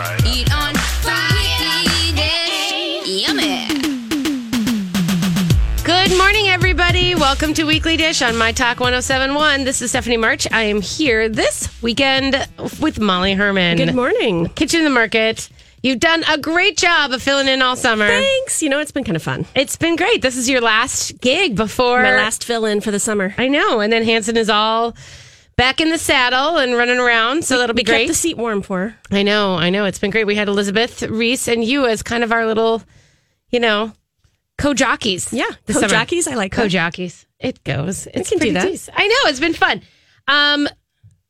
Friday. Eat on Weekly Yummy. Good morning, everybody. Welcome to Weekly Dish on My Talk 1071. This is Stephanie March. I am here this weekend with Molly Herrmann. Good morning. Kitchen in the Market. You've done a great job of filling in all summer. Thanks. You know, it's been kind of fun. It's been great. This is your last gig before My last fill in for the summer. I know. And then Hansen is all back in the saddle and running around. So that'll be we great. the seat warm for her. I know. I know. It's been great. We had Elizabeth Reese and you as kind of our little, you know, co-jockeys. Yeah, this co-jockeys, I like co-jockeys. It goes. It's can do pretty that. decent. I know. It's been fun. Um,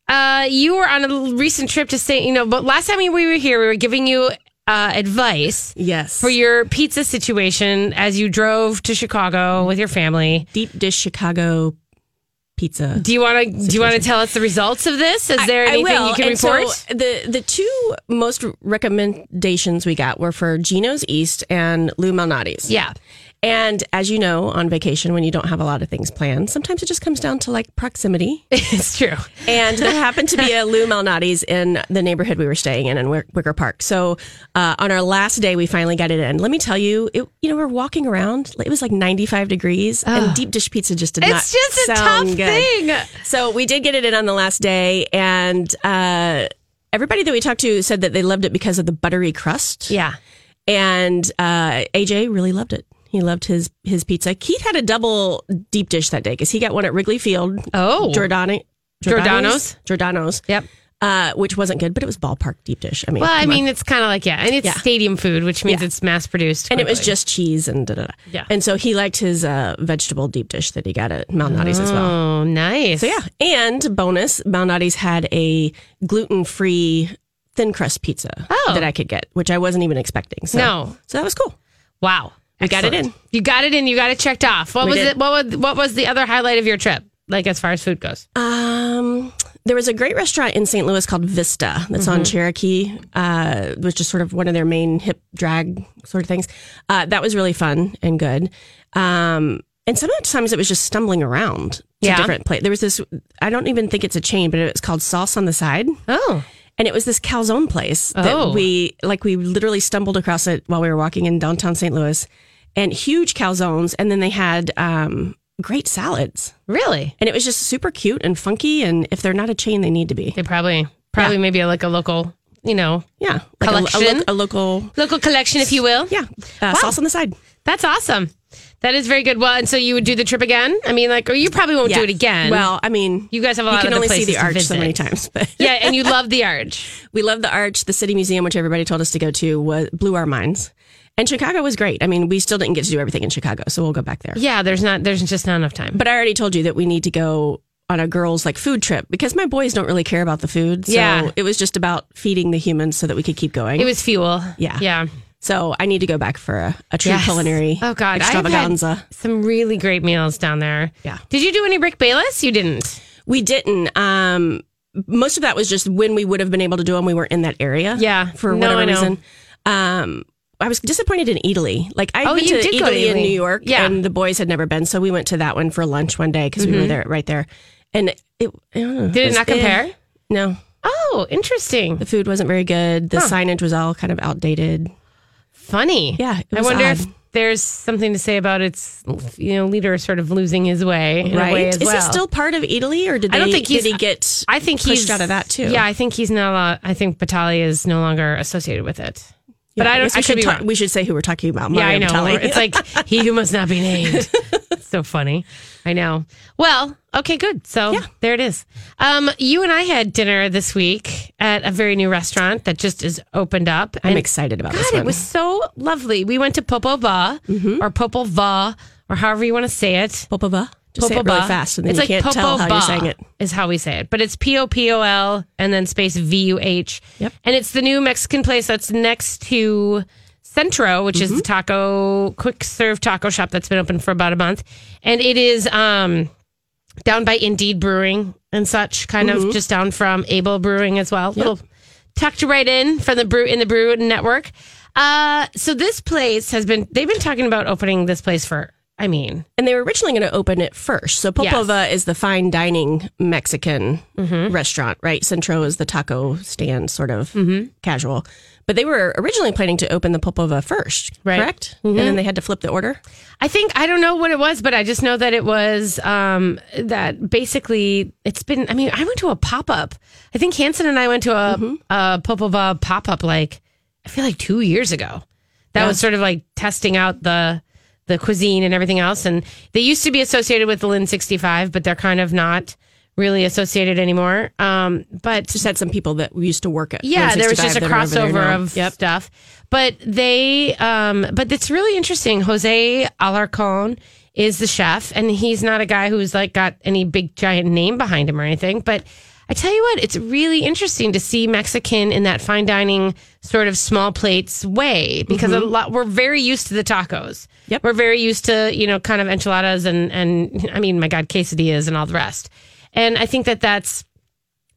uh, you were on a recent trip to St. You know, but last time we were here, we were giving you uh, advice Yes. for your pizza situation as you drove to Chicago with your family. deep dish Chicago pizza. Do you want to? Do you want to tell us the results of this? Is there I- I anything will. you can And report? So the the two most recommendations we got were for Gino's East and Lou Malnati's. yeah. And as you know, on vacation when you don't have a lot of things planned, sometimes it just comes down to like proximity. It's true. And there happened to be a Lou Malnati's in the neighborhood we were staying in in Wicker Park. So uh, on our last day, we finally got it in. Let me tell you, it, you know, we're walking around. It was like 95 degrees, and deep dish pizza just did not It's just a tough good. thing. So we did get it in on the last day, and uh, everybody that we talked to said that they loved it because of the buttery crust. Yeah. And uh, AJ really loved it. He loved his his pizza. Keith had a double deep dish that day because he got one at Wrigley Field. Oh. Giordani, Giordano's? Giordano's. Yep. Uh, which wasn't good, but it was ballpark deep dish. I mean, Well, I come on. mean, it's kind of like yeah, and it's Yeah. stadium food, which means Yeah. it's mass produced, and it was just cheese and da da da. Yeah. And so he liked his uh, vegetable deep dish that he got at Malnati's as well. oh, nice. So yeah, and bonus, Malnati's had a gluten free thin crust pizza Oh. that I could get, which I wasn't even expecting. So, No. so that was cool. wow, We got it in. You got it in. You got it checked off. What We was did. it? What was what was the other highlight of your trip? Like as far as food goes. Um, there was a great restaurant in St. Louis called Vista that's on Cherokee, uh, which is sort of one of their main hip drag sort of things. Uh, that was really fun and good. Um, and sometimes it was just stumbling around to Yeah. different places. There was this, I don't even think it's a chain, but it's called Sauce on the Side. Oh, And it was this calzone place that Oh. we, like, we literally stumbled across it while we were walking in downtown St. Louis and huge calzones. And then they had, um, great salads. really? And it was just super cute and funky. And if they're not a chain, they need to be. They probably probably Yeah. maybe like a local, you know, Yeah. Like a- a, Collection? lo- a local, local collection, if you will. yeah, uh, sauce on the side. That's awesome. That is very good. Well, and so you would do the trip again? I mean, like, or you probably won't do it again. Well, I mean, You guys have a lot. you can of only see the arch so many times, but yeah, and you love the arch. we love the arch. The city museum, which everybody told us to go to, was blew our minds. And Chicago was great. I mean, we still didn't get to do everything in Chicago, so we'll go back there. Yeah, there's not. There's just not enough time. But I already told you that we need to go on a girls' like food trip because my boys don't really care about the food. So Yeah. it was just about feeding the humans so that we could keep going. It was fuel. Yeah. Yeah. so I need to go back for a, a true Yes. culinary Oh God, extravaganza. some really great meals down there. Yeah. Did you do any Rick Bayless? You didn't. We didn't. Um, most of that was just when we would have been able to do them. We weren't in that area. Yeah. For No, whatever reason. Um, I was disappointed in Italy. Like I Oh, went to did go to Italy in New York, Yeah. and the boys had never been, so we went to that one for lunch one day because we were there right there. And it, I don't know, Mm-hmm. Did it was- not eh, compare? no, Oh, interesting. the food wasn't very good. The signage was all kind of outdated. Funny. Yeah, it I wonder odd. if there's something to say about its, you know, leader sort of losing his way in a way as Is well. he still part of Italy, or did they, I don't think he's. he get? I think pushed he's out of that too. Yeah, I think he's not. Uh, I think Batali is no longer associated with it. But Yeah, I don't. I we should be ta- we should say who we're talking about. Yeah, I know. Batali. It's like he who must not be named. so funny. I know. Well, okay, good. So Yeah. there it is. Um, you and I had dinner this week at a very new restaurant that just is opened up. I'm excited about God, this one. it was so lovely. We went to Popol Vuh or Popol Vuh or however you want to say it. Popol Vuh. Just say it really fast, and then it's you like can't tell how you're saying it. Is how we say it, but it's P O P O L and then space V U H. Yep. And it's the new Mexican place that's next to Centro, which is the taco quick serve taco shop that's been open for about a month, and it is um down by Indeed Brewing and such, kind of just down from Able Brewing as well. Little tucked right in from the brew in the brew network. Uh, so this place has been they've been talking about opening this place for I mean, And they were originally going to open it first. So Popol Vuh is the fine dining Mexican Mm-hmm. restaurant, right? Centro is the taco stand, sort of Mm-hmm. casual. But they were originally planning to open the Popol Vuh first, Right. Mm-hmm. correct? And then they had to flip the order. I think I don't know what it was, but I just know that it was um, that basically it's been. I mean, I went to a pop up. I think Hansen and I went to a, a Popol Vuh pop up like I feel like two years ago. That Yeah. was sort of like testing out the the cuisine and everything else. And they used to be associated with the Lin sixty five, but they're kind of not really associated anymore. Um, but Just had some people that we used to work at yeah, there was just a 165 that are over there crossover of Yep. stuff. But they, um, but it's really interesting. Jose Alarcon is the chef, and he's not a guy who's like got any big giant name behind him or anything. But I tell you what, it's really interesting to see Mexican in that fine dining sort of small plates way because a lot we're very used to the tacos. Yep. We're very used to you know kind of enchiladas and and I mean my God quesadillas and all the rest. And I think that that's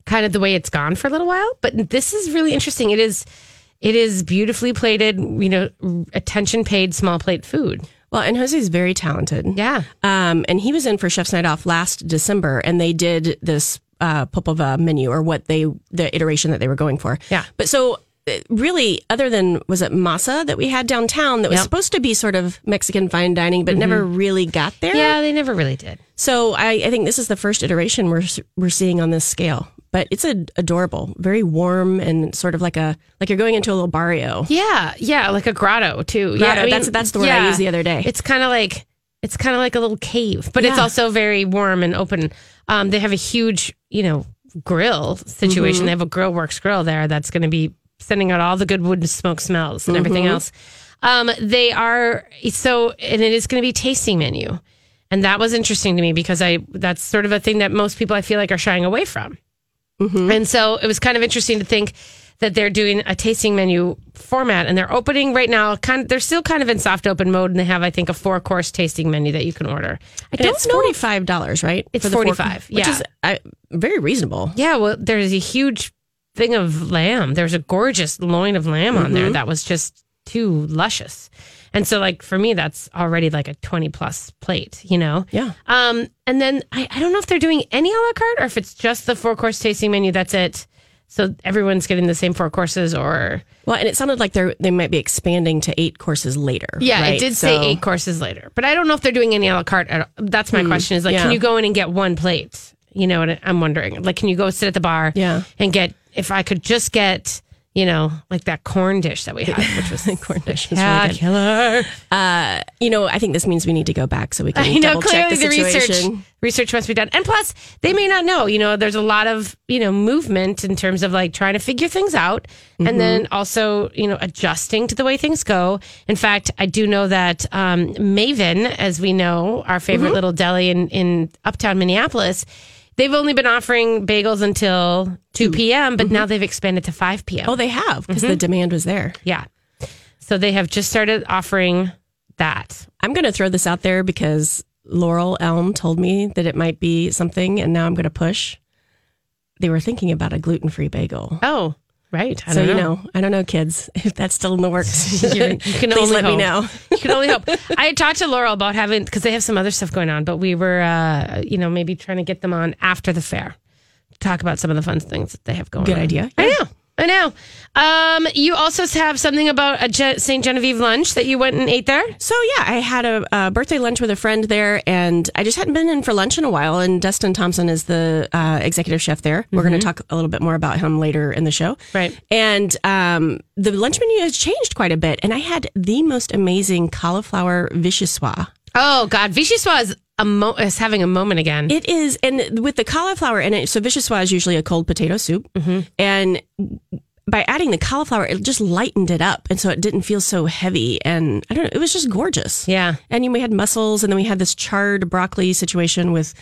kind of the way it's gone for a little while. But this is really interesting. It is it is beautifully plated, you know, attention paid small plate food. Well, and Jose's very talented. Yeah. Um, and he was in for Chef's Night Off last December, and they did this uh, Popol Vuh menu or what they the iteration that they were going for. Yeah. But so uh, really, other than was it masa that we had downtown that was Yep. supposed to be sort of Mexican fine dining, but never really got there. Yeah, they never really did. So I, I think this is the first iteration we're we're seeing on this scale. But it's a, adorable, very warm, and sort of like a like you're going into a little barrio. Yeah, yeah, like a grotto too. yeah, Grotto, that's- that's the word I used the other day. It's kind of like it's kind of like a little cave, but it's also very warm and open. Um, they have a huge, you know, grill situation. Mm-hmm. They have a grill works grill there that's going to be sending out all the good wood smoke smells and everything Mm-hmm. else. Um, they are so, and it is going to be tasting menu, and that was interesting to me because I that's sort of a thing that most people I feel like are shying away from. Mm-hmm. And so it was kind of interesting to think that they're doing a tasting menu format and they're opening right now. Kind of, they're still kind of in soft open mode and they have, I think, a four course tasting menu that you can order. I And don't it's know. forty five dollars, right? It's For the four- 45, which yeah. is uh, very reasonable. Yeah, well, there's a huge thing of lamb. There's a gorgeous loin of lamb on Mm-hmm. there that was just too luscious. And so, like, for me, that's already like a 20 plus plate, you know? Yeah. Um, and then I, I don't know if they're doing any a la carte or if it's just the four course tasting menu. That's it. So everyone's getting the same four courses or. Well, and it sounded like they they might be expanding to eight courses later. Yeah, right? it did say eight courses later, but I don't know if they're doing any a la carte. At, that's my hmm, question is like, can you go in and get one plate? You know what I'm wondering? Like, can you go sit at the bar Yeah. and get, if I could just get, you know, like that corn dish that we had, which was like corn dish was really good. spectacular. You know, I think this means we need to go back so we can I know double check clearly the the, research situation. research must be done, and plus they may not know. You know, there's a lot of you know movement in terms of like trying to figure things out, Mm-hmm. and then also you know adjusting to the way things go. In fact, I do know that um, Maven, as we know, our favorite Mm-hmm. little deli in in uptown Minneapolis. They've only been offering bagels until 2 p.m., but now they've expanded to 5 p.m. Mm-hmm. Oh, they have because Mm-hmm. the demand was there. yeah. So they have just started offering that. I'm going to throw this out there because Laurel Elm told me that it might be something, and now I'm going to push. They were thinking about a gluten free bagel. Oh, right. I so don't you know, I don't know, kids, if that's still in the works. You're- can Please only let hope. me know. You can only hope. I had talked to Laurel about having because they have some other stuff going on, but we were, uh, you know, maybe trying to get them on after the fair, talk about some of the fun things that they have going. Good on. idea. I know. I know. Um, you also have something about a Je- St. Genevieve lunch that you went and ate there. So yeah, I had a, a birthday lunch with a friend there, and I just hadn't been in for lunch in a while. And Dustin Thompson is the uh, executive chef there. We're going to talk a little bit more about him later in the show. Right. And um, the lunch menu has changed quite a bit, and I had the most amazing cauliflower vichyssoise. Oh God, Vichyssoise is, a mo- is having a moment again. It is, and with the cauliflower in it, so vichyssoise is usually a cold potato soup, and by adding the cauliflower, it just lightened it up, and so it didn't feel so heavy. And I don't know, it was just gorgeous. yeah. And we had mussels, and then we had this charred broccoli situation with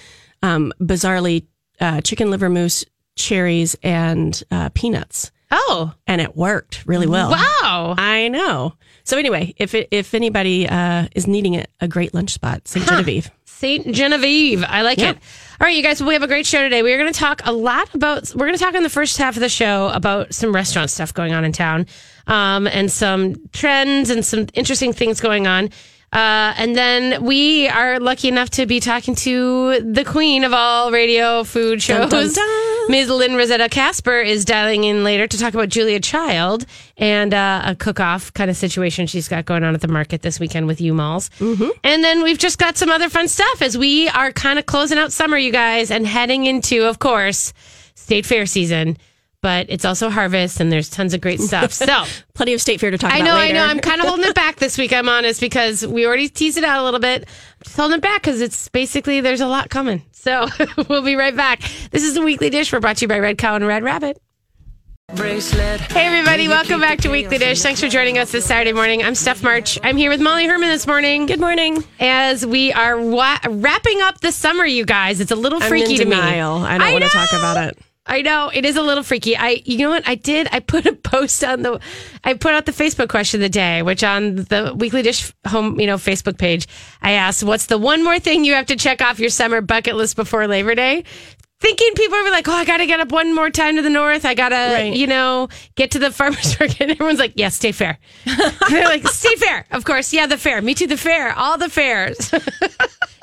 um, bizarrely uh, chicken liver mousse, cherries, and uh, peanuts, Oh and it worked really well. wow. I know. So anyway, if it, if anybody uh, is needing a, a great lunch spot, St. Genevieve. St. Genevieve. I like Yeah. it. All right, you guys, we have a great show today. We are going to talk a lot about, we're going to talk in the first half of the show about some restaurant stuff going on in town um, and some trends and some interesting things going on. Uh, and then we are lucky enough to be talking to the queen of all radio food shows. Dun, dun, dun. Ms. Lynne Rossetto Kasper is dialing in later to talk about Julia Child and uh, a cook off kind of situation she's got going on at the market this weekend with U Malls. Mm-hmm. And then we've just got some other fun stuff as we are kind of closing out summer, you guys, and heading into, of course, State Fair season. But it's also harvest and there's tons of great stuff. So Plenty of state fair to talk about. I know. I know. I'm kind of holding it back this week. I'm honest because we already teased it out a little bit. I'm just holding it back because it's basically there's a lot coming. So we'll be right back. This is the weekly dish. We're brought to you by Red Cow and Red Rabbit. bracelet. Hey everybody, welcome back to Weekly Dish. Thanks for joining us this Saturday morning. I'm Steph March. I'm here with Molly Herrmann this morning. Good morning. As we are wa- wrapping up the summer, you guys. It's a little freaky to me. I don't want to talk about it. I know it is a little freaky. I, you know what I did? I put a post on the, I put out the Facebook question of the day, which on the Weekly Dish home, you know, Facebook page, I asked, "What's the one more thing you have to check off your summer bucket list before Labor Day?" Thinking people are like, "Oh, I got to get up one more time to the north. I got to, Right. you know, get to the farmers market." Everyone's like, "Yeah, stay fair." They're like, stay fair, of course. Yeah, the fair. Me too. The fair. All the fairs."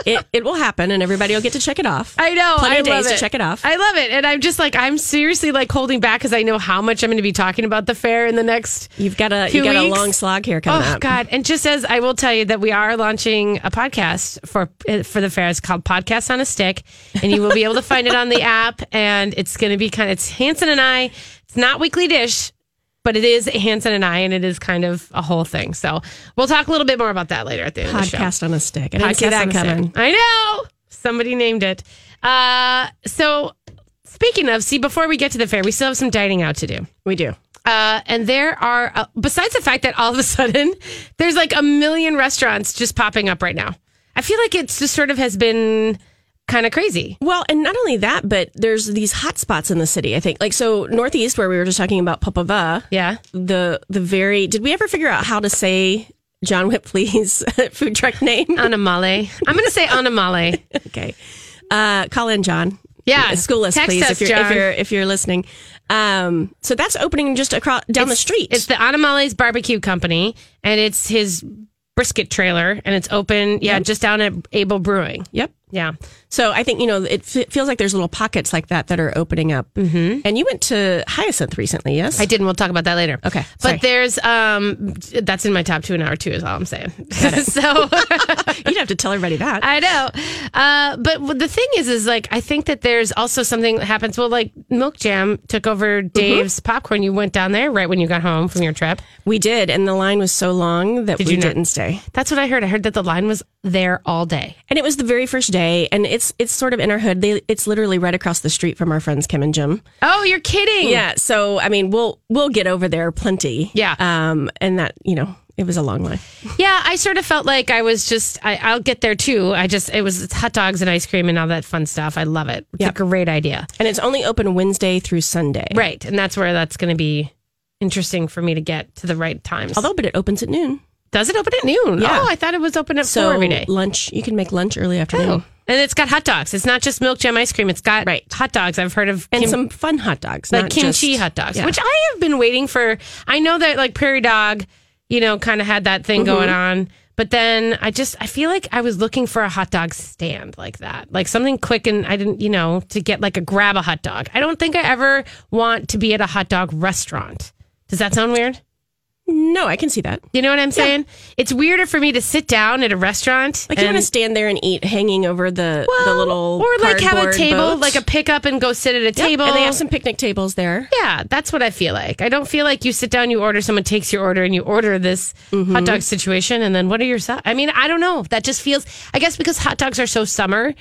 It, it will happen, and everybody will get to check it off. I know. Plenty I of days love to check it off. I love it. And I'm just like, I'm seriously like holding back because I know how much I'm going to be talking about the fair in the next. You've got a you got a long slog here coming Oh up. God! And just as I will tell you that we are launching a podcast for for the fair. It's called Podcast on a Stick, and you will be able to find it on the app. And it's going to be kind of it's Hansen and I. It's not Weekly Dish, but it is Hansen and I, and it is kind of a whole thing. So we'll talk a little bit more about that later at the end of the show Podcast on a stick. I didn't see that coming. I know. Somebody named it. Uh, so, speaking of, see, before we get to the fair, we still have some dining out to do. We do. Uh, and there are, uh, besides the fact that all of a sudden there's like a million restaurants just popping up right now. I feel like it's just sort of has been kind of crazy. Well, and not only that, but there's these hot spots in the city. I think, like so, Northeast, where we were just talking about Popol Vuh. Yeah. The the very. Did we ever figure out how to say John Wipfli's food truck name? Anamale. I'm going to say Anamale. okay. Uh, call in John. Yeah. School us, Text please, us, if you're John. if you're if you're listening. Um, so that's opening just across down the street. It's the Anamale's Barbecue Company, and it's his brisket trailer, and it's open, yeah, just down at Able Brewing. yep. Yeah. So I think you know it f- feels like there's little pockets like that that are opening up. Mm-hmm. And you went to Hyacinth recently, yes? I did, and we'll talk about that later. Okay, sorry. But there's um that's in my top two an hour too is all I'm saying. so You'd have to tell everybody that. I know. Uh but the thing is is like I think that there's also something that happens. Well, like Milk Jam took over Mm-hmm. Dave's popcorn. You went down there right when you got home from your trip. we did, and the line was so long that Did we didn't stay. That's what I heard. I heard that the line was there all day. And it was the very first day, and it's it's sort of in our hood. They, it's literally right across the street from our friends Kim and Jim. Oh, you're kidding. Yeah, so I mean, we'll we'll get over there plenty. Yeah. Um, and that you know, it was a long line. Yeah, I sort of felt like I was just, I, I'll get there too. I just, it was hot dogs and ice cream and all that fun stuff. I love it. It's Yep. a great idea. And it's only open Wednesday through Sunday. Right. And that's where that's going to be interesting for me to get to the right times. Although, but it opens at noon. Does it open at noon? Yeah. Oh, I thought it was open at So four every day. lunch, you can make lunch early afternoon. Oh. And it's got hot dogs. It's not just milk jam ice cream. It's got Right. hot dogs. I've heard of And kim- some fun hot dogs, like kimchi just- hot dogs, yeah. which I have been waiting for. I know that like Prairie Dog, you know, kind of had that thing Mm-hmm. going on. But then I just I feel like I was looking for a hot dog stand like that, like something quick, and I didn't, you know, to get like a grab a hot dog. I don't think I ever want to be at a hot dog restaurant. Does that sound weird? No, I can see that. You know what I'm saying? It's weirder for me to sit down at a restaurant. Like you and- want to stand there and eat, hanging over the the little or like have a table, boat. like a pick up and go sit at a Yep, table. and they have some picnic tables there. Yeah, that's what I feel like. I don't feel like you sit down, you order, someone takes your order, and you order this Mm-hmm. hot dog situation, and then what are your? I mean, I don't know. That just feels. I guess because hot dogs are so summer,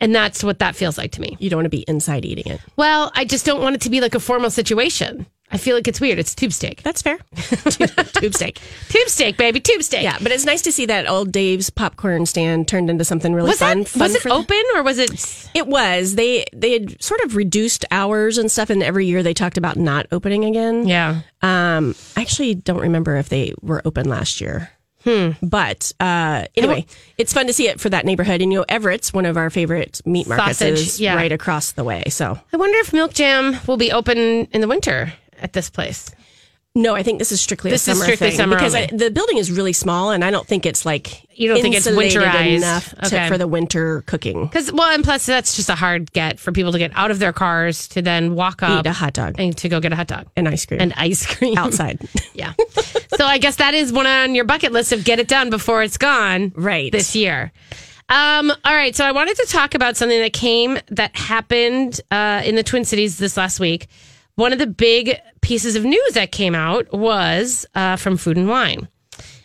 and that's what that feels like to me. You don't want to be inside eating it. Well, I just don't want it to be like a formal situation. I feel like it's weird. It's tube steak. That's fair. tube steak. Tube steak, baby. Tube steak. Yeah, but it's nice to see that old Dave's popcorn stand turned into something really Was fun. that fun was it open or was it? It was. They they had sort of reduced hours and stuff, and every year they talked about not opening again. Yeah. Um, I actually don't remember if they were open last year. Hmm. But uh, anyway, it's fun to see it for that neighborhood. And you know, Everett's one of our favorite meat markets Sausage, is yeah. right across the way. So I wonder if Milk Jam will be open in the winter at this place. No, I think this is strictly This a is summer strictly thing summer because I, the building is really small, and I don't think it's like You don't think it's winterized. enough to, Okay. for the winter cooking. Because well, and plus that's just a hard get for people to get out of their cars to then walk up Eat a hot dog and to go get a hot dog and ice cream and ice cream outside. Yeah. so I guess that is one on your bucket list of get it done before it's gone. Right. This year. Um, all right. So I wanted to talk about something that came that happened uh, in the Twin Cities this last week. One of the big pieces of news that came out was uh, from Food and Wine.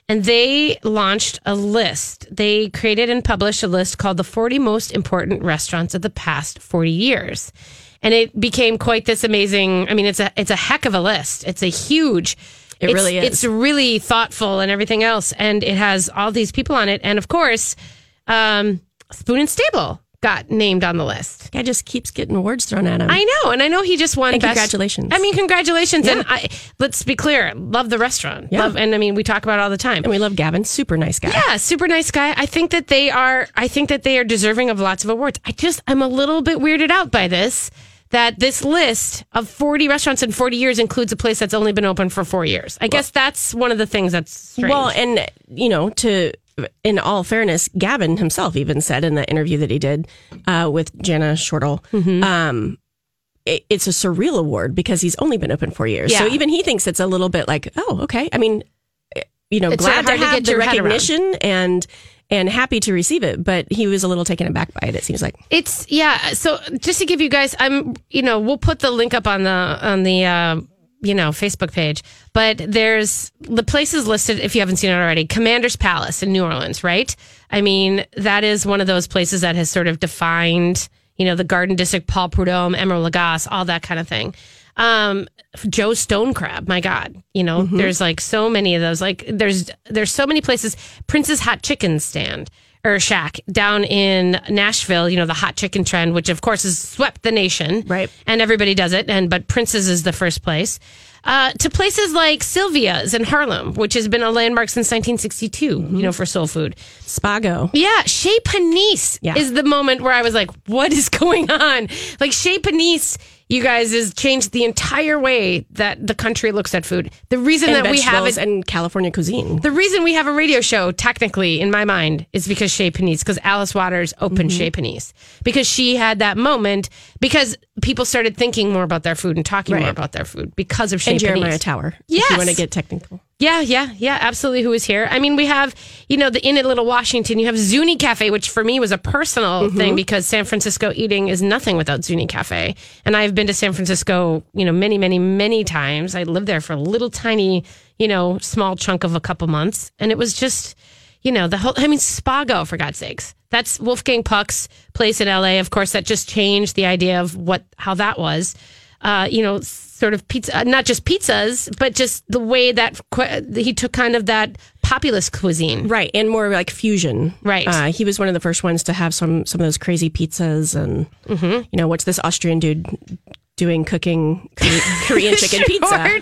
And they launched a list. They created and published a list called the 40 most important restaurants of the past 40 years. And it became quite this amazing. I mean, it's a it's a heck of a list. It's a huge It it's- really is. It's really thoughtful and everything else. And it has all these people on it. And of course, um, Spoon and Stable got named on the list. Guy just keeps getting awards thrown at him. I know, and I know he just won. And best- congratulations. I mean, congratulations. And I, let's be clear, love the restaurant. Yeah. Love, and I mean, we talk about it all the time. and we love Gavin, super nice guy. Yeah, super nice guy. I think that they are. I think that they are deserving of lots of awards. I just, I'm a little bit weirded out by this. That this list of 40 restaurants in 40 years includes a place that's only been open for four years. I guess that's one of the things that's strange. Well, and you know, to in all fairness, Gavin himself even said in the interview that he did uh, with Jana Shortal, Mm-hmm. um, it, it's a surreal award because he's only been open for years. So even he thinks it's a little bit like, oh, okay. I mean, you know, It's glad to to have get the your head around. recognition and and happy to receive it, but he was a little taken aback by it. It seems like. It's yeah. So just to give you guys, I'm you know we'll put the link up on the on the uh, you know Facebook page, but there's the places listed if you haven't seen it already. Commander's Palace in New Orleans, right? I mean that is one of those places that has sort of defined you know the Garden District, Paul Prudhomme, Emeril Lagasse, all that kind of thing. Um, Joe Stone Crab, my God, you know, there's like so many of those. Like there's there's so many places. Prince's Hot Chicken Stand or Shack down in Nashville, you know, the hot chicken trend, which of course has swept the nation. Right. And everybody does it. And but Prince's is the first place. Uh, to places like Sylvia's in Harlem, which has been a landmark since 1962, you know, for soul food. Spago. Yeah, Chez Panisse Yeah. is the moment where I was like, what is going on? Like Chez Panisse, you guys, has changed the entire way that the country looks at food. The reason And that we have it and California cuisine. the reason we have a radio show, technically, in my mind, is because Chez Panisse, because Alice Waters opened Mm-hmm. Chez Panisse, because she had that moment, because people started thinking more about their food and talking more about their food because of Chez and Jeremiah Panisse. Tower. If you want to get technical. Yeah, yeah, yeah, absolutely. Who is here? I mean, we have, you know, the Inn at Little Washington. You have Zuni Cafe, which for me was a personal Mm-hmm. thing because San Francisco eating is nothing without Zuni Cafe. And I've been to San Francisco, you know, many, many, many times. I lived there for a little tiny, you know, small chunk of a couple months. And it was just, you know, the whole, I mean, Spago, for God's sakes. That's Wolfgang Puck's place in LA. Of course, that just changed the idea of what, how that was. Uh, you know, sort of pizza, uh, not just pizzas, but just the way that he took kind of that populist cuisine. Right, and more like fusion. Right. Uh, he was one of the first ones to have some some of those crazy pizzas, and Mm-hmm. you know what's this Austrian dude doing cooking Korean chicken pizza?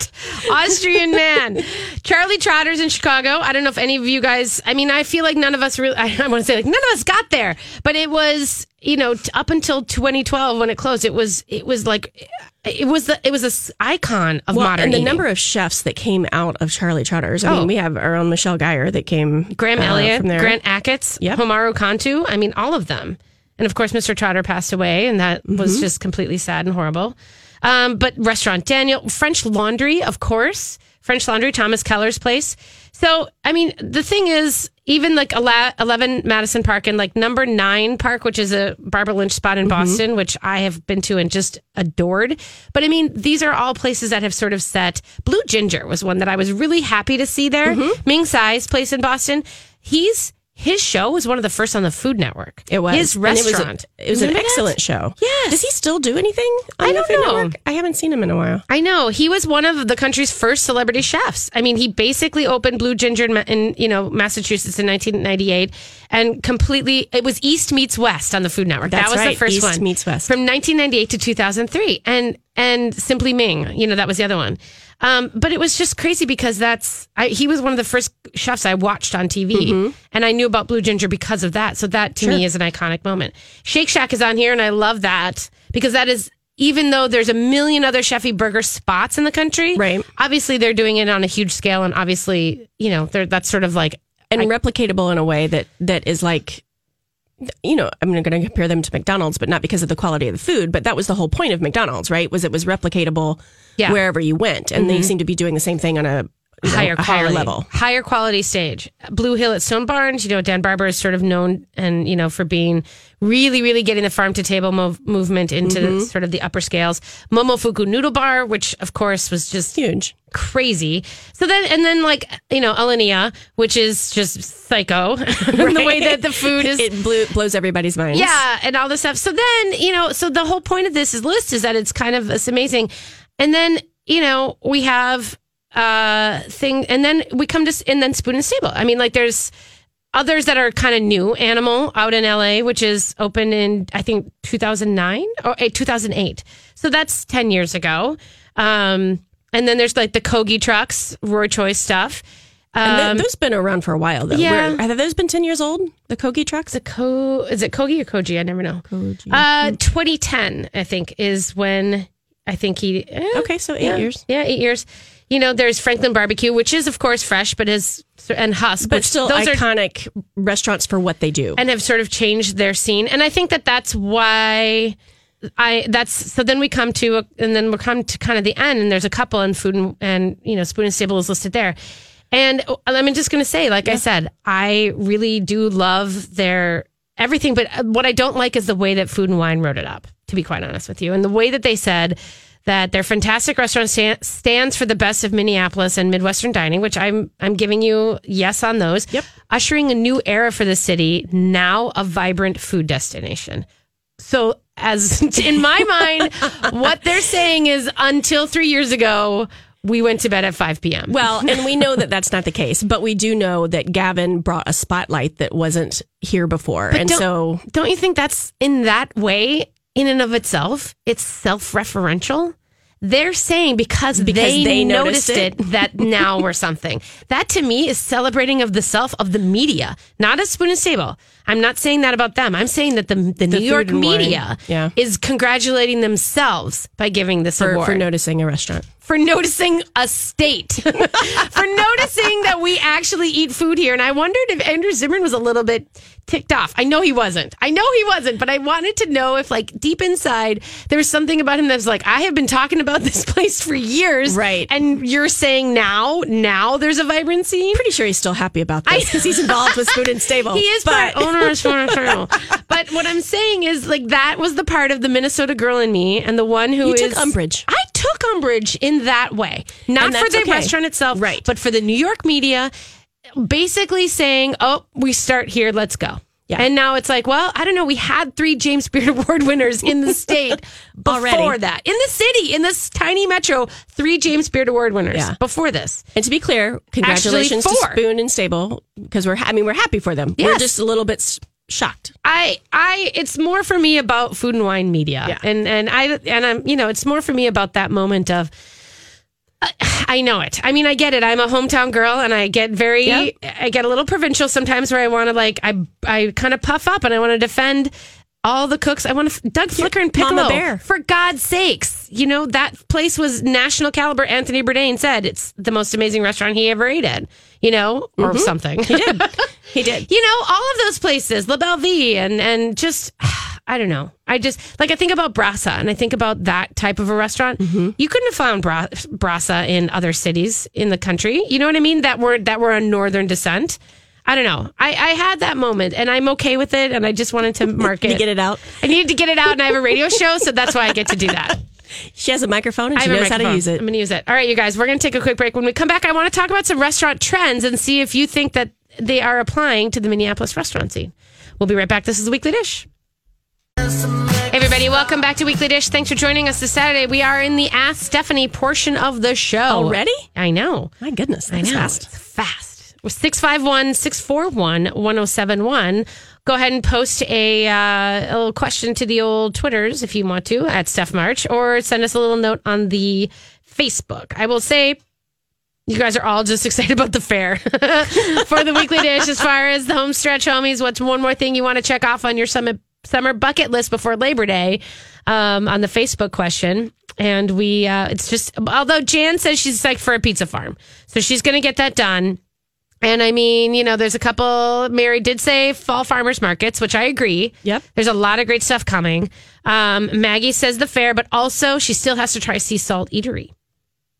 Austrian man. Charlie Trotter's in Chicago. I don't know if any of you guys, I mean, I feel like none of us really, I, I want to say like none of us got there, but it was, you know, t- up until 2012 when it closed, it was, it was like, it was the, it was a s- icon of Well, modern and the eating. number of chefs that came out of Charlie Trotter's. I Oh. mean, we have our own Michelle Gayer that came. Graham uh, Elliot, from there. Grant Achatz, Yep. Homaro Cantu. I mean, all of them. And of course, Mr. Trotter passed away, and that Mm-hmm. was just completely sad and horrible. Um, but Restaurant Daniel, French Laundry, of course. French Laundry, Thomas Keller's place. So, I mean, the thing is, even like 11 Madison Park and like number nine park, which is a Barbara Lynch spot in Boston, which I have been to and just adored. But I mean, these are all places that have sort of set. Blue Ginger was one that I was really happy to see there. Ming Tsai's place in Boston. He's his show was one of the first on the Food Network. It was his And it was a- restaurant. It was, an Remember that? excellent show. Yes. Does he still do anything? On I the don't Food know. Network? I haven't seen him in a while. I know he was one of the country's first celebrity chefs. I mean, he basically opened Blue Ginger in, in you know Massachusetts in 1998, and completely it was East meets West on the Food Network. That's that was the right, first East one meets West. from 1998 to 2003, and and Simply Ming, you know that was the other one. Um, but it was just crazy because that's I, he was one of the first chefs I watched on TV, Mm-hmm. and I knew about Blue Ginger because of that. So that to me is an iconic moment. Shake Shack is on here, and I love that because that is even though there's a million other Chefy burger spots in the country, Right. Obviously, they're doing it on a huge scale, and obviously, you know, they're, that's sort of like and replicatable in a way that that is like you know i'm going to compare them to mcdonald's but not because of the quality of the food but that was the whole point of mcdonald's right was it was replicatable Yeah. Mm-hmm. wherever you went and they seem to be doing the same thing on a you know, higher quality, higher level higher quality stage. Blue Hill at Stone Barns, you know, Dan Barber is sort of known and you know for being really, really getting the farm to table mov- movement into Mm-hmm. sort of the upper scales. Momofuku Noodle Bar, which of course was just huge crazy. So then, and then like you know, Alinea, which is just psycho, the way that the food is. it blew, blows everybody's minds Yeah, and all this stuff. So then, you know, so the whole point of this is list is that it's kind of it's amazing. And then, you know, we have uh thing and then we come to and then Spoon and Stable. I mean, like there's others that are kind of new. Animal out in LA, which is open in I think 2009 or eh, 2008. So that's 10 years ago. Um and then there's like the Kogi trucks, Roy Choi's stuff. and Um, th- those been around for a while though yeah. Where- have those been 10 years old the kogi trucks The Co is it Kogi or Koji? I never know. Uh, 2010, I think, is when I think he. eh, okay so eight yeah, years Yeah, eight years. You know, there's Franklin Barbecue, which is of course fresh, but is and Husk, but still those are iconic restaurants for what they do and have sort of changed their scene. And I think that that's why I that's so then we come to a, and then we come to kind of the end and there's a couple and food and, and you know spoon and stable is listed there. And uh, I'm just going to say, like I said, I really do love their everything. But uh, what I don't like is the way that Food and Wine wrote it up, to be quite honest with you. And the way that they said that their fantastic restaurant sta- stands for the best of Minneapolis and Midwestern dining, which I'm I'm giving you yes on those. Yep. Ushering a new era for the city, now a vibrant food destination. So, as in my mind, what they're saying is until three years ago, we went to bed at 5 p.m. Well, and we know that that's not the case, but we do know that Gavin brought a spotlight that wasn't here before. and don't- so don't you think that's in that way, in and of itself, it's self referential? They're saying because, they, they noticed, noticed it, that now we're something. That to me is celebrating of the self of the media, not a spoon and stable. I'm not saying that about them. I'm saying that the the, New York food and wine. media Yeah. is congratulating themselves by giving this for, award for noticing a restaurant. for noticing a state, for noticing that we actually eat food here. And I wondered if Andrew Zimmern was a little bit ticked off. I know he wasn't. I know he wasn't, but I wanted to know if, like, deep inside, there was something about him that was like, I have been talking about this place for years. Right. And you're saying now, now there's a vibrancy? Pretty sure he's still happy about this because he's involved with Food and Stable. He is but part owner of Food and Stable. But what I'm saying is, like, that was the part of the Minnesota girl in me and the one who You is took umbrage. I took umbrage in that way. Not for the okay. restaurant itself, Right. but for the New York media, basically saying, "Oh, we start here, let's go." Yeah. And now it's like, well, I don't know. We had three James Beard Award winners in the state before Already. that, in the city, in this tiny metro. Three James Beard Award winners Yeah. before this. And to be clear, congratulations to. Spoon and Stable because we're I mean we're happy for them. We're just a little bit shocked. I, I, it's more for me about food and wine media, Yeah. and and I, and I'm, you know, it's more for me about that moment of. I- know it. I mean, I get it. I'm a hometown girl, and I get very, Yeah. I get a little provincial sometimes, where I want to like, I, I kind of puff up, and I want to defend all the cooks. I want to Doug Flicker and Piccolo. Bear. For God's sakes, you know that place was national caliber. Anthony Bourdain said it's the most amazing restaurant he ever ate at. You know, or mm-hmm. something. He did. He did. you know, all of those places, La Belle Vie, and and just I don't know. I just like I think about Brasa, and I think about that type of a restaurant. Mm-hmm. You couldn't have found Bra- Brasa in other cities in the country. You know what I mean? That were that were on northern descent. I don't know. I, I had that moment, and I'm okay with it. And I just wanted to mark You it. get it out. I needed to get it out, and I have a radio show, so that's why I get to do that. She has a microphone and she knows how to microphone. use it. I'm going to use it. All right, you guys, we're going to take a quick break. When we come back, I want to talk about some restaurant trends and see if you think that they are applying to the Minneapolis restaurant scene. We'll be right back. This is the Weekly Dish. Hey, everybody, welcome back to Weekly Dish. Thanks for joining us this Saturday. We are in the Ask Stephanie portion of the show. Already? I know. My goodness, I know. fast. It's fast. We're 651 641 1071. Go ahead and post a, uh, a little question to the old Twitters if you want to at Steph March or send us a little note on the Facebook. I will say, you guys are all just excited about the fair for the weekly dish as far as the home stretch homies. What's one more thing you want to check off on your Summit summer bucket list before Labor Day um, on the Facebook question. And we, uh, it's just, although Jan says she's like for a pizza farm. So she's going to get that done. And I mean, you know, there's a couple, Mary did say fall farmers markets, which I agree. Yep. There's a lot of great stuff coming. Um, Maggie says the fair, but also she still has to try Sea Salt Eatery.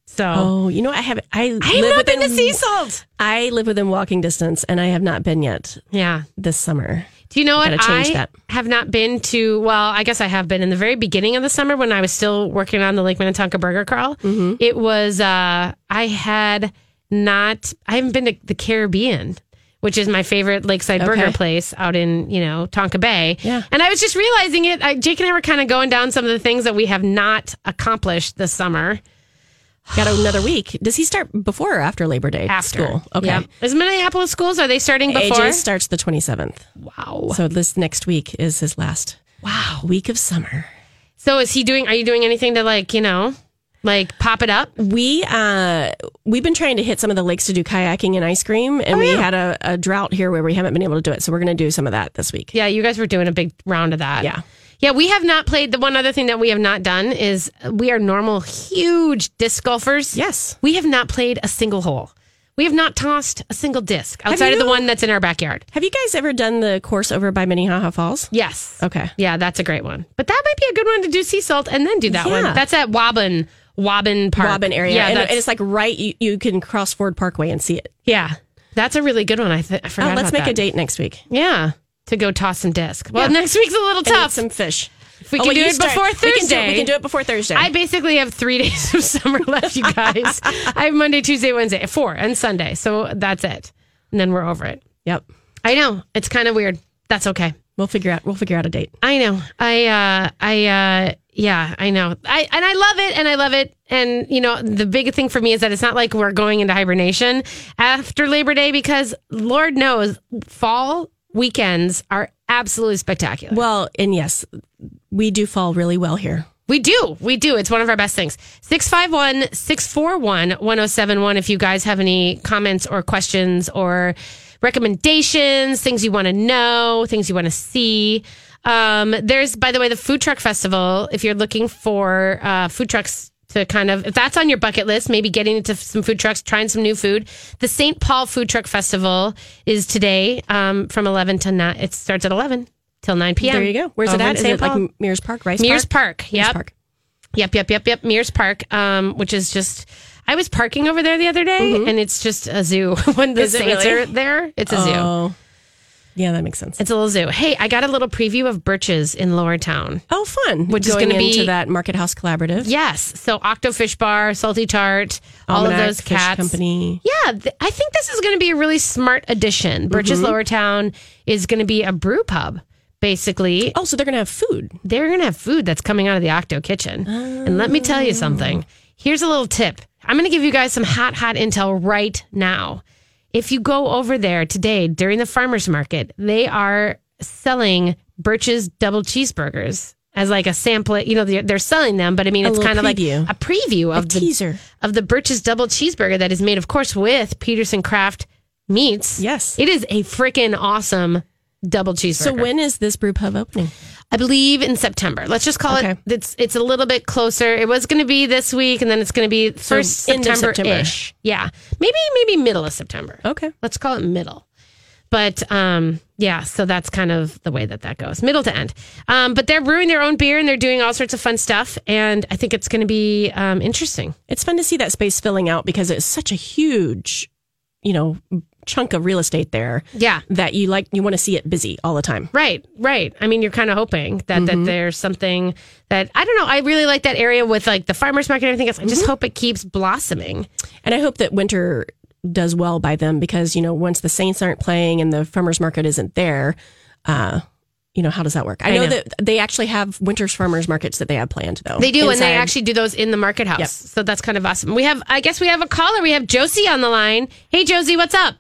So Oh, you know, I have I, I have live not been to within Sea Salt. I live within walking distance, and I have not been yet Yeah. this summer. Do you know what? I that. have not been to, well, I guess I have been in the very beginning of the summer when I was still working on the Lake Minnetonka Burger Crawl. Mm-hmm. It was, uh, I had not, I haven't been to the Caribbean. Which is my favorite lakeside burger Okay. place out in, you know, Tonka Bay. Yeah. And I was just realizing it. I, Jake and I were kind of going down some of the things that we have not accomplished this summer. Got another week. Does he start before or after Labor Day? After. school. Okay. Yeah. Is Minneapolis schools, are they starting before? AJ starts the twenty seventh. wow. So this next week is his last wow week of summer. So is he doing, are you doing anything to like, you know, like pop it up? We uh we've been trying to hit some of the lakes to do kayaking and ice cream, and we Oh, yeah. had a, a drought here where we haven't been able to do it. So we're going to do some of that this week. Yeah, you guys were doing a big round of that. Yeah. Yeah, we have not played. The one other thing that we have not done is we are normal, huge disc golfers. Yes. We have not played a single hole. We have not tossed a single disc outside of the one that's in our backyard. Have you guys ever done the course over by Minnehaha Falls? Yes. Okay. Yeah, that's a great one. But that might be a good one to do sea salt and then do that one. That's at Wabun, Wabun Park. Robin area. Yeah, and, and it's like right, you, you can cross Ford Parkway and see it. yeah, that's a really good one. I, th- I Oh, forgot let's make that. a date next week. Yeah, to go toss some disc. Well, Yeah. next week's a little Tough. some fish. If we Oh, can do it start- before we can do Thursday. We can, do it before Thursday. I basically have three days of summer left, you guys. I have Monday, Tuesday, Wednesday, four, and Sunday. So that's it. And then we're over it. yep. I know. It's kind of weird. That's okay. We'll figure out. We'll figure out a date. I know. I, uh, I, uh, yeah, I know. I, and I love it and I love it. And, you know, the big thing for me is that it's not like we're going into hibernation after Labor Day because Lord knows fall weekends are absolutely spectacular. Well, and yes, we do fall really well here. We do. We do. It's one of our best things. 651 641 1071. If you guys have any comments or questions or recommendations, things you want to know, things you want to see. Um, there's, by the way, the Food Truck Festival. If you're looking for uh, food trucks to kind of, if that's on your bucket list, maybe getting into some food trucks, trying some new food. The St. Paul Food Truck Festival is today um, from 11 to 9. It starts at 11 till 9 p.m. There you go. Where's over it at? Is St. it Paul. like Mears Park, Rice Mears Park? Park. Mears Yep. Park. Yep, yep, yep, yep. Mears Park, um, which is just. I was parking over there the other day, and it's just a zoo. when the Mm-hmm. Is saints really? are there, it's a zoo. Oh, yeah, that makes sense. It's a little zoo. Hey, I got a little preview of Birches in Lower Town. Oh, fun. Which is Going gonna be- into that Market House Collaborative. Yes, so Octo Fish Bar, Salty Tart, all of Almanac those Fish cats. Company. Yeah, th- I think this is going to be a really smart addition. Birches Mm-hmm. Lower Town is going to be a brew pub, basically. Oh, so they're going to have food. they're going to have food that's coming out of the Octo kitchen. And let me tell you something. Here's a little tip. I'm going to give you guys some hot, hot intel right now. If you go over there today during the farmers market, they are selling Birch's double cheeseburgers as like a sample. You know, they're, they're selling them, but I mean, A it's kind of like a preview of the teaser. of the Birch's double cheeseburger that is made, of course, with Peterson Craft meats. Yes. it is a freaking awesome double cheeseburger. So when is this brew pub opening? I believe in September. Let's just call Okay. it. It's it's a little bit closer. It was going to be this week, and then it's going to be first of September ish. Yeah, maybe maybe middle of September. Okay. Let's call it middle. But um, yeah, so that's kind of the way that that goes, middle to end. Um, but they're brewing their own beer and they're doing all sorts of fun stuff, and I think it's going to be um, interesting. It's fun to see that space filling out because it's such a huge, you know, chunk of real estate there. Yeah. That you like, you want to see it busy all the time. Right, right. I mean, you're kind of hoping that Mm-hmm. that there's something that I don't know. I really like that area with like the farmers market and everything else. I Mm-hmm. just hope it keeps blossoming. And I hope that winter does well by them because, you know, once the Saints aren't playing and the farmers market isn't there, uh, you know, how does that work? I, I know, know. that they actually have winter's farmers markets that they have planned though. They do, and they actually do those in the market house. Yep. So that's kind of awesome. We have, I guess, we have a caller. We have Josie on the line. Hey, Josie, what's up?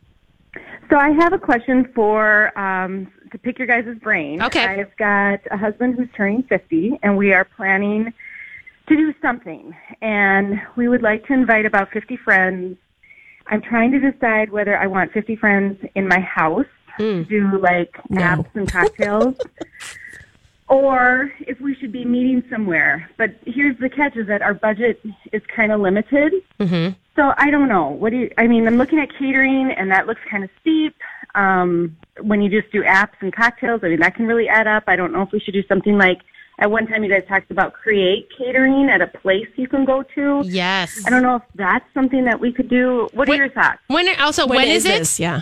So I have a question for um, to pick your guys' brain. Okay. I've got a husband who's turning 50, and we are planning to do something. And we would like to invite about 50 friends. I'm trying to decide whether I want 50 friends in my house to do like No. apps and cocktails, or if we should be meeting somewhere. But here's the catch: is that our budget is kind of limited. Mm-hmm. So I don't know. What do you? I mean, I'm looking at catering, and that looks kind of steep. Um, when you just do apps and cocktails, I mean, that can really add up. I don't know if we should do something like. At one time, you guys talked about create catering at a place you can go to. Yes. I don't know if that's something that we could do. What are When- your thoughts? When also when is, it? this? Yeah.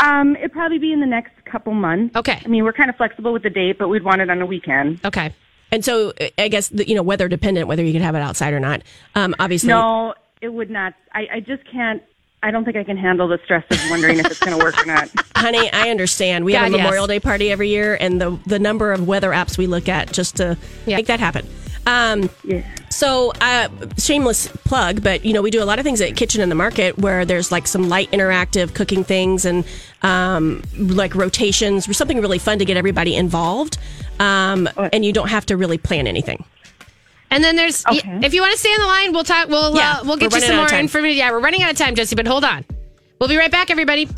Um, it'd probably be in the next couple months. Okay. I mean, we're kind of flexible with the date, but we'd want it on a weekend. Okay. And so I guess the- you know weather dependent whether you could have it outside or not. Um, obviously, No, it would not. I, I just can't. I don't think I can handle the stress of wondering if it's going to work or not. honey, I understand. We have God, a yes. Memorial Day party every year, and the the number of weather apps we look at just to Yeah. make that happen. Um, Yeah. So, uh, shameless plug, but you know, we do a lot of things at Kitchen in the Market where there's like some light interactive cooking things and um, like rotations or something really fun to get everybody involved. Um, and you don't have to really plan anything. And then there's y- Okay. if you want to stay on the line, we'll talk. We'll Yeah, uh, we'll get you some more information. Yeah, we're running out of time, Jesse. But hold on, we'll be right back, everybody.